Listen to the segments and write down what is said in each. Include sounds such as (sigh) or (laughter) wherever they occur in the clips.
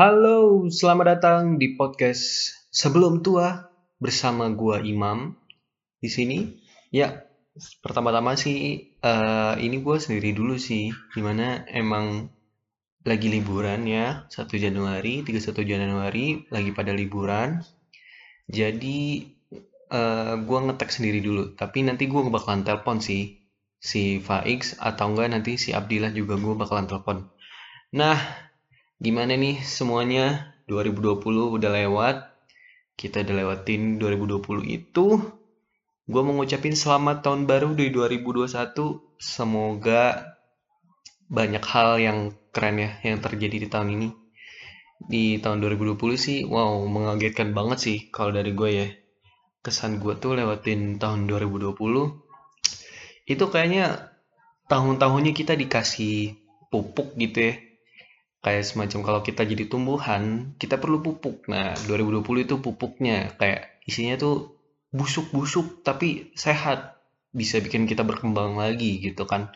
Halo, selamat datang di podcast Sebelum Tua bersama gua Imam di sini. Ya, pertama-tama sih eh, ini gua sendiri dulu sih, di mana emang lagi liburan ya, 1 Januari, 31 Januari lagi pada liburan. Jadi eh, gua ngetek sendiri dulu, tapi nanti gua bakalan telepon sih si Faix atau enggak nanti si Abdillah juga gua bakalan telepon. Nah, Gimana nih semuanya? 2020 udah lewat. Kita udah lewatin 2020 itu. Gue mau ngucapin selamat tahun baru di 2021. Semoga banyak hal yang keren ya yang terjadi di tahun ini. Di tahun 2020 sih, wow, mengagetkan banget sih kalau dari gue ya. Kesan gue tuh lewatin tahun 2020. Itu kayaknya tahun-tahunnya kita dikasih pupuk gitu ya kayak semacam kalau kita jadi tumbuhan kita perlu pupuk. Nah 2020 itu pupuknya. Kayak isinya tuh busuk-busuk tapi sehat. Bisa bikin kita berkembang lagi gitu kan.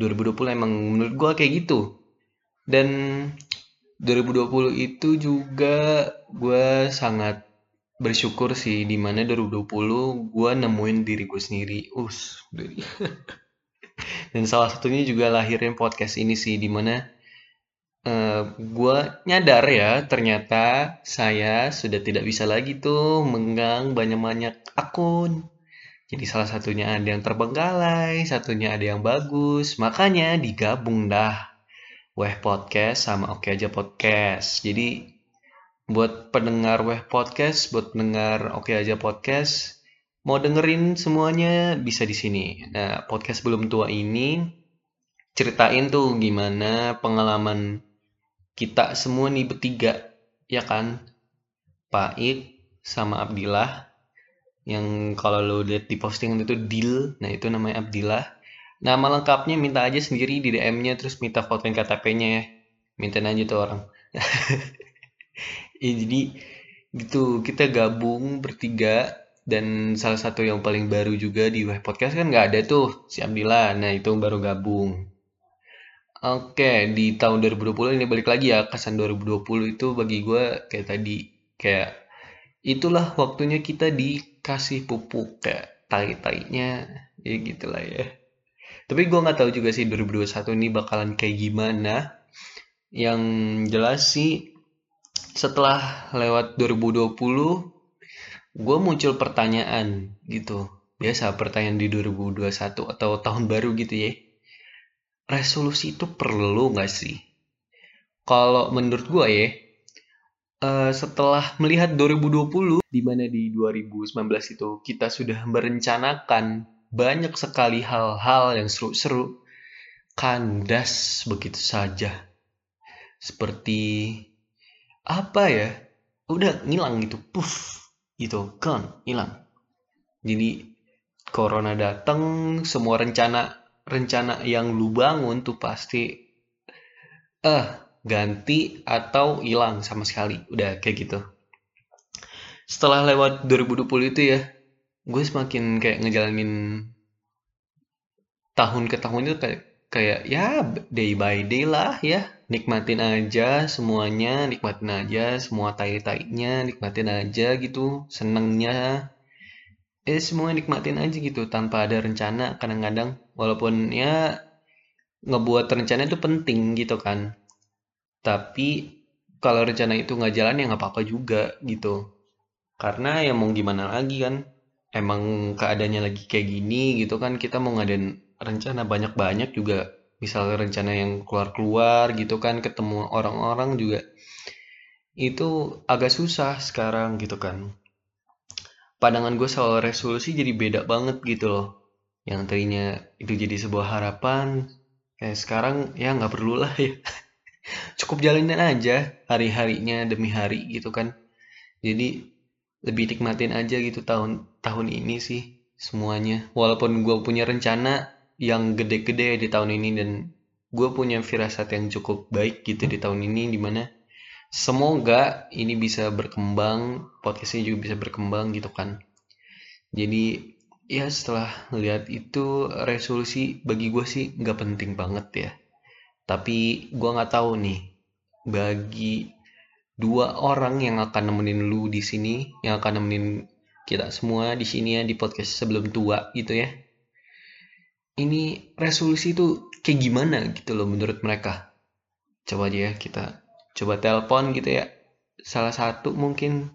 2020 emang menurut gua kayak gitu. Dan 2020 itu juga gua sangat bersyukur sih di mana 2020 gua nemuin diri gue sendiri. Us (laughs) dan salah satunya juga lahirnya podcast ini sih di mana uh, gue nyadar ya ternyata saya sudah tidak bisa lagi tuh menggang banyak-banyak akun. Jadi salah satunya ada yang terbengkalai, satunya ada yang bagus. Makanya digabung dah. Weh Podcast sama Oke Aja Podcast. Jadi buat pendengar Weh Podcast, buat pendengar Oke Aja Podcast, mau dengerin semuanya bisa di sini. Nah, podcast belum tua ini ceritain tuh gimana pengalaman kita semua nih bertiga ya kan? Pak Ik sama Abdillah. Yang kalau lo lihat di postingan itu deal nah itu namanya Abdillah. Nama lengkapnya minta aja sendiri di DM-nya terus minta fotoin KTP-nya ya. Minta aja tuh orang. (laughs) Ya, jadi gitu. Kita gabung bertiga dan salah satu yang paling baru juga di web podcast kan nggak ada tuh si Abdillah. Nah itu baru gabung Oke, di tahun 2020 ini balik lagi ya, kesan 2020 itu bagi gue kayak tadi, kayak itulah waktunya kita dikasih pupuk kayak tai-tainya, ya gitulah ya. Tapi gue nggak tahu juga sih 2021 ini bakalan kayak gimana. Yang jelas sih setelah lewat 2020, gue muncul pertanyaan gitu. Biasa pertanyaan di 2021 atau tahun baru gitu ya resolusi itu perlu nggak sih? Kalau menurut gue ya, uh, setelah melihat 2020, di mana di 2019 itu kita sudah merencanakan banyak sekali hal-hal yang seru-seru, kandas begitu saja. Seperti apa ya? Udah ngilang gitu, puff, gitu kan, hilang. Jadi corona datang, semua rencana rencana yang lu bangun tuh pasti eh ganti atau hilang sama sekali. Udah kayak gitu. Setelah lewat 2020 itu ya, gue semakin kayak ngejalanin tahun ke tahun itu kayak kayak ya day by day lah ya nikmatin aja semuanya nikmatin aja semua tai-tainya nikmatin aja gitu senengnya eh semua nikmatin aja gitu tanpa ada rencana kadang-kadang. Walaupun ya ngebuat rencana itu penting gitu kan. Tapi kalau rencana itu nggak jalan ya nggak apa-apa juga gitu. Karena ya mau gimana lagi kan? Emang keadaannya lagi kayak gini gitu kan kita mau ngadain rencana banyak-banyak juga. Misalnya rencana yang keluar-keluar gitu kan ketemu orang-orang juga. Itu agak susah sekarang gitu kan pandangan gue soal resolusi jadi beda banget gitu loh. Yang tadinya itu jadi sebuah harapan kayak sekarang ya nggak perlu lah ya. (laughs) Cukup jalanin aja hari-harinya demi hari gitu kan. Jadi lebih nikmatin aja gitu tahun tahun ini sih semuanya. Walaupun gue punya rencana yang gede-gede di tahun ini dan gue punya firasat yang cukup baik gitu di tahun ini di mana semoga ini bisa berkembang podcastnya juga bisa berkembang gitu kan jadi ya setelah lihat itu resolusi bagi gue sih nggak penting banget ya tapi gue nggak tahu nih bagi dua orang yang akan nemenin lu di sini, yang akan nemenin kita semua di sini ya di podcast sebelum tua gitu ya. Ini resolusi itu kayak gimana gitu loh menurut mereka. Coba aja ya kita coba telepon gitu ya. Salah satu mungkin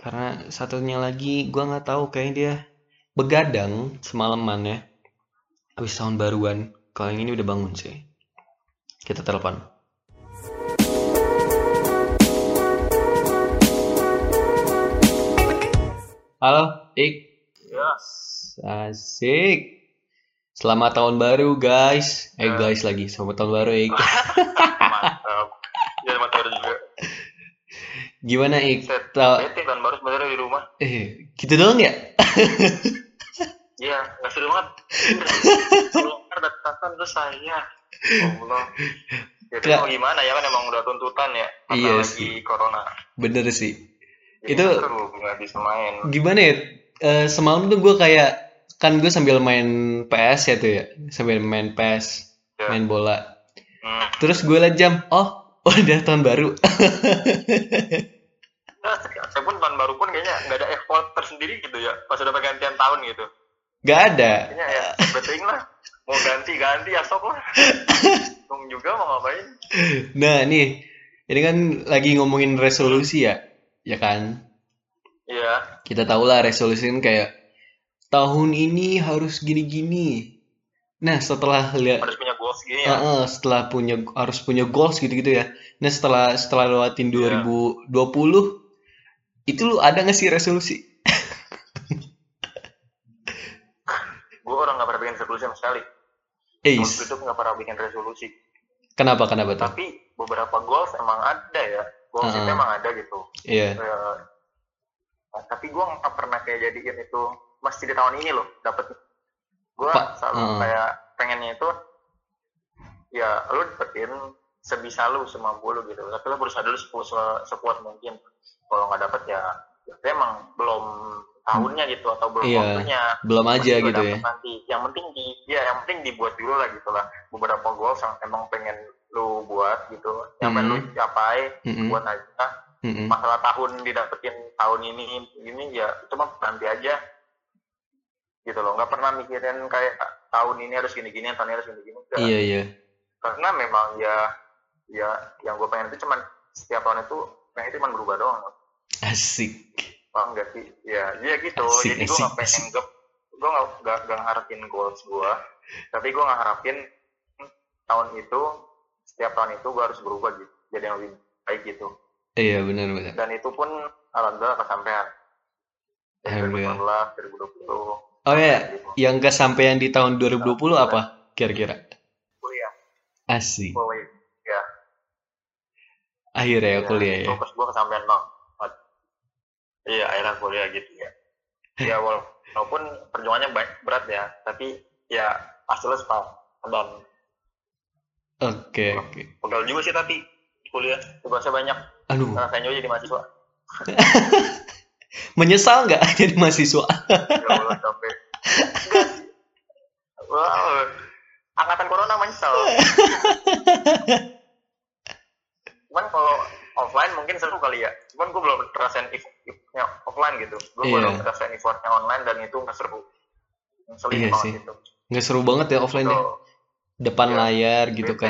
karena satunya lagi gua nggak tahu kayaknya dia begadang semalaman ya. Habis tahun baruan. Kalau yang ini udah bangun sih. Kita telepon. Halo, Ik. Ya, Asik. Selamat tahun baru, guys. Eh, guys lagi. Selamat tahun baru, Ik. (laughs) mantap. Ya, selamat baru juga. Gimana, Ik? Set. Bete kan baru sebenarnya di rumah. eh, gitu doang ya? (laughs) Iya, nggak seru banget. Belum ada tatan terus saya. Allah. Ya, mau gimana ya kan emang udah tuntutan ya. Karena Iya lagi sih. corona. Bener sih. Jadi Itu- nggak seru nggak bisa main. Gimana ya? Eh, semalam tuh gue kayak kan gue sambil main PS ya tuh ya, sambil main PS, Ya. main bola. Hmm. Terus gue liat jam, oh, (laughs) udah tahun baru. (laughs) (laughs) Saya pun tahun baru pun kayaknya nggak ada effort tersendiri gitu ya. Pas udah pergantian tahun gitu. Gak ada. Kayaknya ya beting lah. Mau ganti ganti ya sok lah. (laughs) Tung juga mau ngapain? Nah, nih, ini kan lagi ngomongin resolusi ya, ya kan? Iya. Kita tahu lah resolusi kan kayak tahun ini harus gini-gini. Nah, setelah lihat Harus punya goals gini ya. Heeh, setelah punya harus punya goals gitu-gitu ya. Nah, setelah setelah lewatin Iya. 2020 itu lu ada nggak sih resolusi? Gue orang nggak pernah bikin resolusi sama sekali. Eh, Dalam hidup nggak pernah bikin resolusi. kenapa kenapa tuh? Tapi beberapa goals emang ada ya. Goals itu Heeh. emang ada gitu. Iya. Eh, nah, tapi gue nggak pernah kayak jadiin itu masih di tahun ini loh dapet. Gue selalu heeh. kayak pengennya itu ya lu dapetin sebisa lu semampu lu gitu. Tapi lu berusaha dulu sepu- se- sekuat mungkin. Kalau nggak dapet ya, ya itu emang belum tahunnya gitu atau belum Iya. waktunya. Belum aja gitu ya. nanti yang penting di ya yang penting dibuat dulu lah gitu lah beberapa goals yang emang pengen lu buat gitu yang pengen lu Mhm. capai Mm-mm, buat aja mm-mm. masalah tahun didapetin tahun ini ini ya cuma nanti aja gitu loh nggak pernah mikirin kayak tahun ini harus gini gini tahun ini harus gini gini Iya, iya. karena memang ya ya yang gue pengen itu cuman setiap tahun itu pengen itu cuma berubah doang Asik. paham nggak sih ya iya gitu Asik, jadi gue nggak pengen asik. gue gue nggak nggak nggak ngarepin goals gue tapi gue ngarepin hmm, tahun itu setiap tahun itu gue harus berubah gitu jadi yang lebih baik gitu Iya, benar benar. dan itu pun alhamdulillah kesampaian Alhamdulillah. 2019 2020 Oh ya, gitu. yang kesampaian di tahun 2020 apa kira-kira? kuliah Asik. kuliah Akhirnya ya ya, kuliah ya. fokus gue kesampaian banget iya akhirnya kuliah gitu ya ya wala- (laughs) walaupun perjuangannya baik berat ya tapi ya hasilnya sepadan Oke, oke. Pegal juga sih tapi kuliah tugasnya banyak. Aduh, Rasanya juga jadi mahasiswa. (laughs) menyesal nggak (laughs) jadi mahasiswa? Ya Allah capek. Wow. Angkatan corona menyesal. Cuman kalau offline mungkin seru kali ya. Cuman gue belum ngerasain effortnya offline gitu. Gue Iya. belum ngerasain effortnya online dan itu nggak seru. Ngeselin Iya banget sih. gitu. Nggak seru banget ya offline ya. Tuh. Depan Iya. layar gitu BT, kan.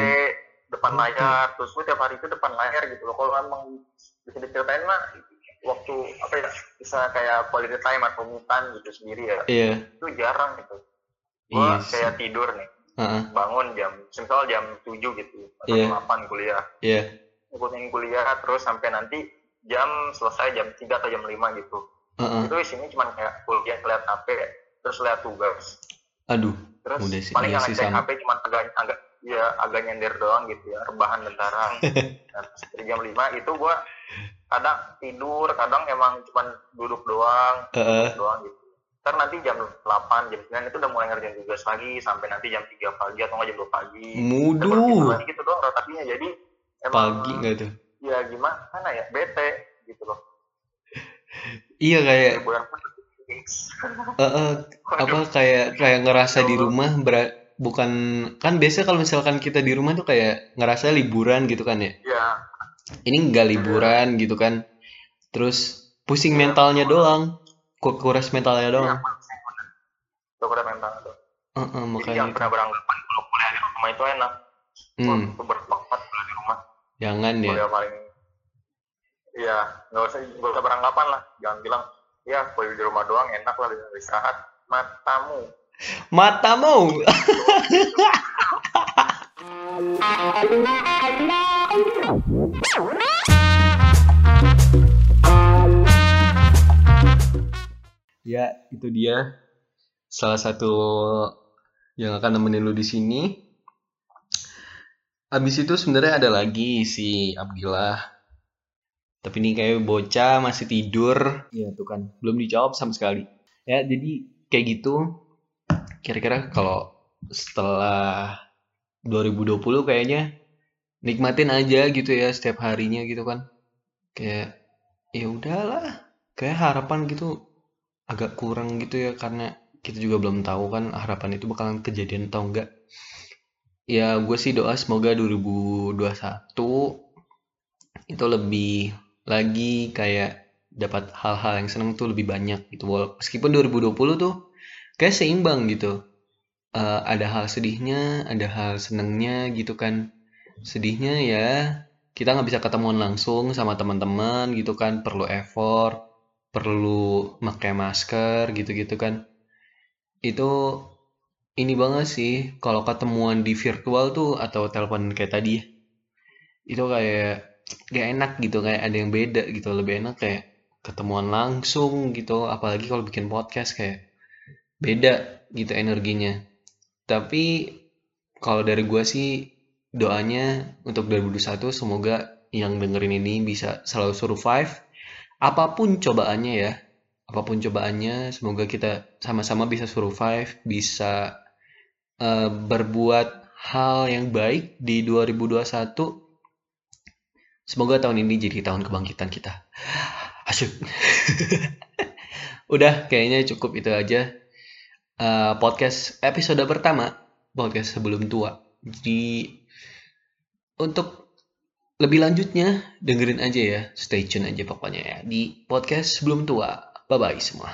depan Betul. layar terus gue tiap hari itu depan layar gitu loh kalau emang bisa diceritain mah waktu apa ya bisa kayak quality time atau mutan gitu sendiri ya Iya, itu jarang gitu gue iya sih. kayak tidur nih Heeh, bangun jam misal jam 7 gitu atau Iya. jam 8 kuliah Iya, ikutin kuliah terus sampai nanti jam selesai jam 3 atau jam 5 gitu. Heeh. itu isinya cuma kayak kuliah lihat HP terus lihat tugas. Aduh, terus Udah sih, paling ngecek sama. HP cuma agak agak ya agak nyender doang gitu ya rebahan bentaran (laughs) nah, terus dari jam 5 itu gua kadang tidur kadang emang cuma duduk doang heeh. duduk doang gitu. Ntar nanti jam 8 jam 9 itu udah mulai ngerjain tugas lagi sampai nanti jam 3 pagi atau nggak jam 2 pagi. Gitu Muduh, lagi gitu doang rotasinya jadi emang pagi nggak tuh? ya gimana ya? Bete gitu loh. (laughs) Iya kayak, bulan (laughs) heeh, apa kayak kayak ngerasa di rumah bera- bukan kan biasa kalau misalkan kita di rumah tuh kayak ngerasa liburan gitu kan ya. ya ini nggak liburan gitu kan? Terus pusing mentalnya doang ku- kuras mentalnya Iya, doang. Itu keren mental tuh. Heeh, Jadi jangan makanya pernah beranggapan kalau kuliah di rumah itu enak. Hmm, itu bermanfaat kuliah di rumah. Jangan ya Kuliah paling Iya, nggak usah nggak usah beranggapan lah. Jangan bilang, ya kuliah di rumah doang enak lah bisa istirahat. Matamu. matamu (laughs) ya itu dia salah satu yang akan nemenin lu di sini abis itu sebenarnya ada lagi si Abdillah. Tapi ini kayak bocah masih tidur. Ya tuh kan. Belum dijawab sama sekali. Ya jadi kayak gitu. Kira-kira kalau setelah 2020 kayaknya nikmatin aja gitu ya setiap harinya gitu kan. Kayak ya udahlah. Kayak harapan gitu agak kurang gitu ya karena kita juga belum tahu kan harapan itu bakalan kejadian atau enggak ya gue sih doa semoga 2021 itu lebih lagi kayak dapat hal-hal yang seneng tuh lebih banyak gitu. Meskipun 2020 tuh kayak seimbang gitu. Eh, ada hal sedihnya ada hal senengnya gitu kan. Sedihnya ya kita nggak bisa ketemuan langsung sama teman-teman gitu kan. Perlu effort perlu pakai masker gitu-gitu kan. Itu ini banget sih kalau ketemuan di virtual tuh atau telepon kayak tadi ya, itu kayak gak enak gitu kayak ada yang beda gitu lebih enak kayak ketemuan langsung gitu apalagi kalau bikin podcast kayak beda gitu energinya. Tapi kalau dari gua sih doanya untuk 2021 semoga yang dengerin ini bisa selalu survive. Apa pun cobaannya ya apa pun cobaannya semoga kita sama-sama bisa survive bisa eh, berbuat hal yang baik di 2021 semoga tahun ini jadi tahun kebangkitan kita. Asyik. (laughs) Udah kayaknya cukup itu aja. Eh, podcast episode pertama podcast sebelum tua. Jadi untuk lebih lanjutnya dengerin aja ya. Stay tune aja pokoknya ya di podcast sebelum tua. Bye bye semua